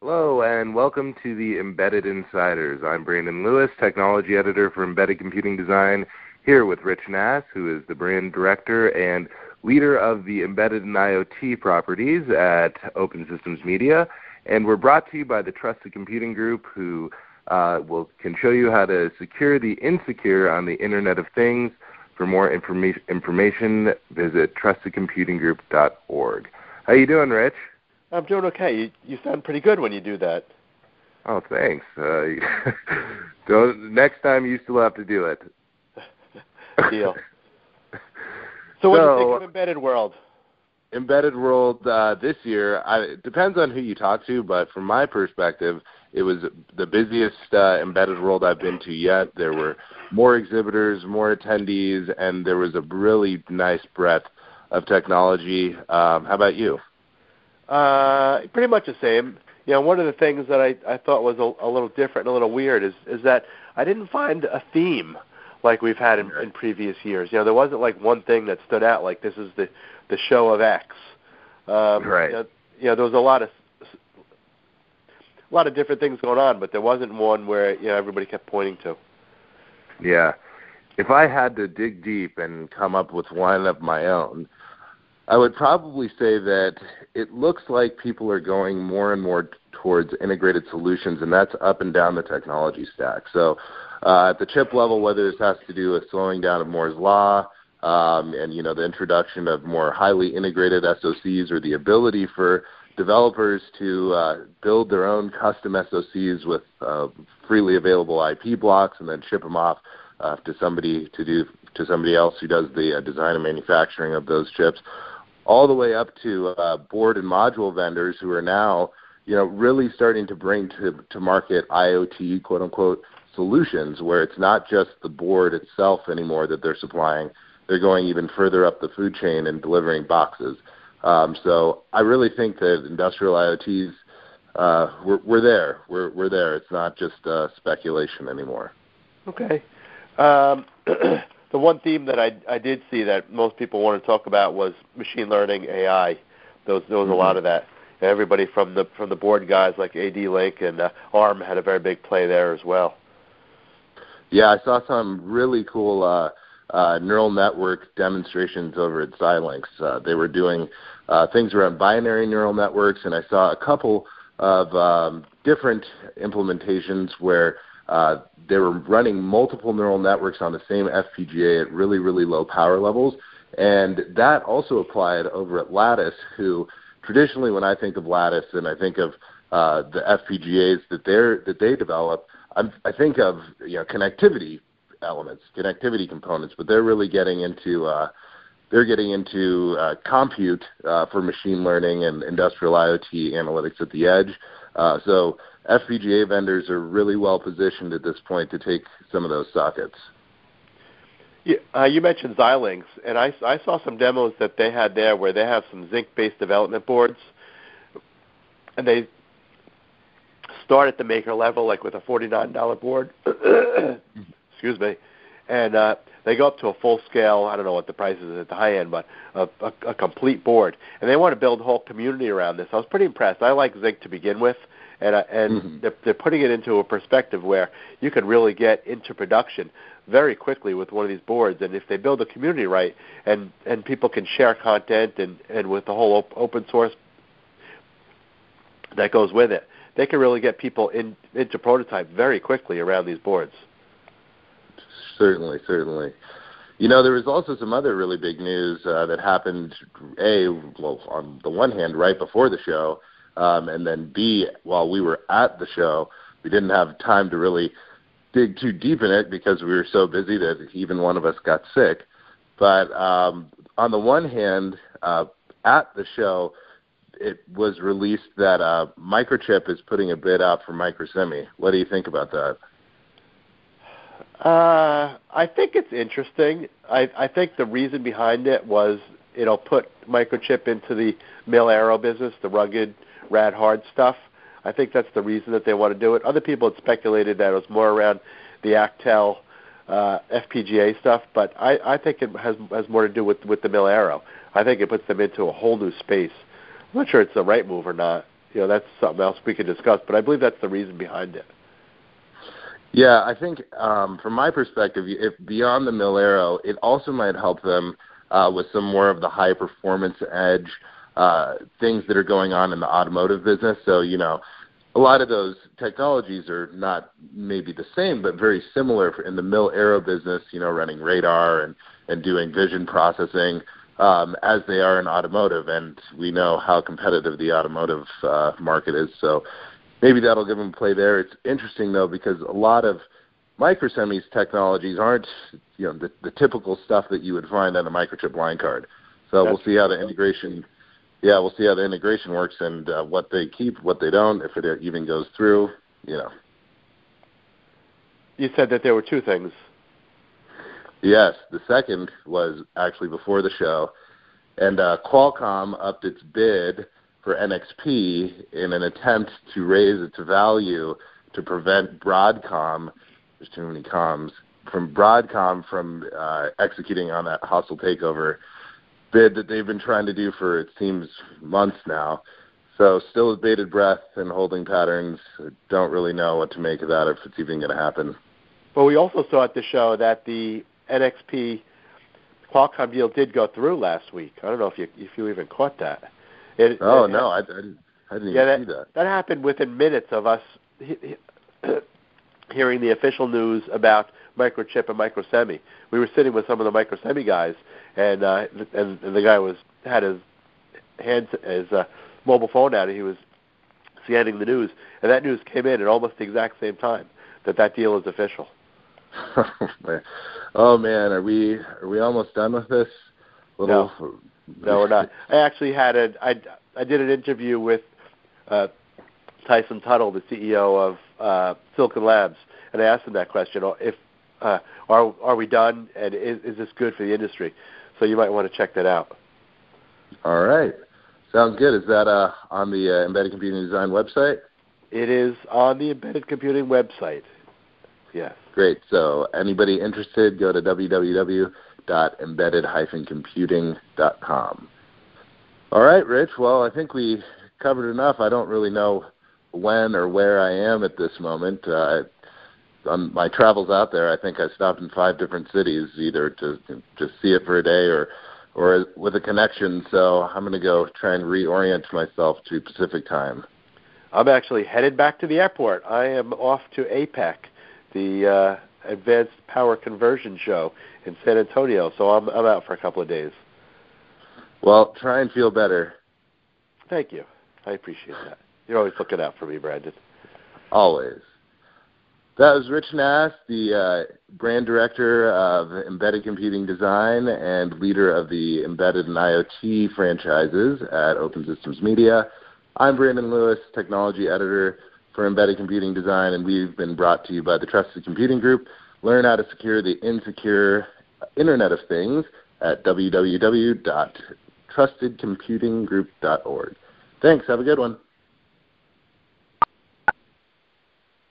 Hello, and welcome to the Embedded Insiders. I'm Brandon Lewis, Technology Editor for Embedded Computing Design, here with Rich Nass, who is the Brand Director and leader of the Embedded and IoT properties at Open Systems Media. And we're brought to you by the Trusted Computing Group, who uh, will, can show you how to secure the insecure on the Internet of Things. For more informa- information, visit trustedcomputinggroup.org. How you doing, Rich? I'm doing okay. You, you sound pretty good when you do that. Oh, thanks. Uh, don't, next time you still have to do it. Deal. So, what do you think of Embedded World? Embedded World uh, this year, I, it depends on who you talk to, but from my perspective, it was the busiest uh, Embedded World I've been to yet. There were more exhibitors, more attendees, and there was a really nice breadth of technology. Um, how about you? Uh, pretty much the same. You know, one of the things that I, I thought was a, a little different and a little weird is is that I didn't find a theme like we've had in, in previous years. You know, there wasn't like one thing that stood out like this is the the show of X. Um, right. You know, you know, there was a lot of a lot of different things going on, but there wasn't one where you know everybody kept pointing to. Yeah. If I had to dig deep and come up with one of my own, I would probably say that it looks like people are going more and more towards integrated solutions, and that's up and down the technology stack. So, uh, at the chip level, whether this has to do with slowing down of Moore's law, um, and you know the introduction of more highly integrated SoCs, or the ability for developers to uh, build their own custom SoCs with uh, freely available IP blocks, and then ship them off uh, to somebody to do to somebody else who does the uh, design and manufacturing of those chips all the way up to uh, board and module vendors who are now, you know, really starting to bring to, to market IoT quote unquote solutions where it's not just the board itself anymore that they're supplying. They're going even further up the food chain and delivering boxes. Um, so I really think that industrial IoTs, uh, we're, we're there. We're, we're there. It's not just uh, speculation anymore. Okay. Um, the one theme that I I did see that most people want to talk about was machine learning AI. Was there was mm-hmm. a lot of that. Everybody from the from the board guys like ADLINK and uh, ARM had a very big play there as well. Yeah, I saw some really cool uh, uh, neural network demonstrations over at Xilinx. Uh, they were doing uh, things around binary neural networks, and I saw a couple of um, different implementations where uh, they were running multiple neural networks on the same FPGA at really, really low power levels. And that also applied over at Lattice, who traditionally, when I think of Lattice and I think of uh, the FPGAs that they're, that they develop, I'm, I think of you know connectivity elements, connectivity components, but they're really getting into uh, they're getting into uh, compute uh, for machine learning and industrial IoT analytics at the edge. Uh, so FPGA vendors are really well positioned at this point to take some of those sockets. Yeah, uh, you mentioned Xilinx, and I, I saw some demos that they had there where they have some Zynq-based development boards, and they start at the maker level, like with a $49 board. Excuse me, and uh, they go up to a full scale. I don't know what the price is at the high end, but a, a, a complete board, and they want to build a whole community around this. I was pretty impressed. I like Zynq to begin with and uh, and mm-hmm. they're, they're putting it into a perspective where you can really get into production very quickly with one of these boards. And if they build a community right, and and people can share content, and and with the whole op- open source that goes with it, they can really get people in into prototype very quickly around these boards. Certainly, certainly. You know, there was also some other really big news uh, that happened. A, well, on the one hand, right before the show, um, and then B, while we were at the show, we didn't have time to really dig too deep in it because we were so busy that even one of us got sick. But um, on the one hand, uh, at the show, it was released that uh, Microchip is putting a bid out for Microsemi. What do you think about that? Uh, I think it's interesting. I, I think the reason behind it was it'll put Microchip into the mil-aero business, the rugged rad hard stuff. I think that's the reason that they want to do it. Other people had speculated that it was more around the Actel uh, FPGA stuff, but I, I think it has has more to do with with the mil-aero. I think it puts them into a whole new space. I'm not sure it's the right move or not. you know that's something else we could discuss. But I believe that's the reason behind it. Yeah, I think um, from my perspective, if beyond the Mil Aero, it also might help them uh, with some more of the high performance edge uh, things that are going on in the automotive business. So you know, a lot of those technologies are not maybe the same, but very similar in the Mil Aero business. You know, running radar and and doing vision processing. Um, as they are in automotive, and we know how competitive the automotive uh, market is. So maybe that'll give them play there. It's interesting though because a lot of Microsemi's technologies aren't you know the, the typical stuff that you would find on a microchip line card. So That's we'll see how the integration. Yeah, we'll see how the integration works and uh, what they keep, what they don't, if it even goes through. You know. You said that there were two things. Yes, the second was actually before the show, and uh, Qualcomm upped its bid for NXP in an attempt to raise its value to prevent Broadcom, there's too many comms, from Broadcom from uh, executing on that hostile takeover bid that they've been trying to do for it seems months now. So still with bated breath and holding patterns. Don't really know what to make of that if it's even going to happen. But we also saw at the show that the NXP Qualcomm deal did go through last week. I don't know if you if you even caught that. It, oh it, no, I, I didn't. I didn't yeah, even that, see that. That happened within minutes of us hearing the official news about microchip and Microsemi. We were sitting with some of the Microsemi guys, and uh, and, and the guy was had his hands his uh, mobile phone out, and he was scanning the news, and that news came in at almost the exact same time that that deal is official. oh man, are we are we almost done with this? Little no. No, we're not. I actually had a I I did an interview with uh, Tyson Tuttle, the CEO of uh, Silicon Labs, and I asked him that question: if uh, are are we done, and is, is this good for the industry? So you might want to check that out. All right, sounds good. Is that uh, on the uh, Embedded Computing Design website? It is on the Embedded Computing website. Yes. Great. So anybody interested, go to www www.embedded-computing.com. All right, Rich. Well, I think we covered enough. I don't really know when or where I am at this moment. Uh, on my travels out there, I think I stopped in five different cities, either to just see it for a day or or with a connection. So I'm going to go try and reorient myself to Pacific time. I'm actually headed back to the airport. I am off to APEC, the uh, Advanced Power Conversion Show in San Antonio, so I'm I'm out for a couple of days. Well, try and feel better. Thank you. I appreciate that. You're always looking out for me, Brandon. Always. That was Rich Nass, the uh, brand director of Embedded Computing Design and leader of the Embedded and IoT franchises at Open Systems Media. I'm Brandon Lewis, technology editor for Embedded Computing Design, and we've been brought to you by the Trusted Computing Group. Learn how to secure the insecure Internet of Things at www.trustedcomputinggroup.org. Thanks. Have a good one.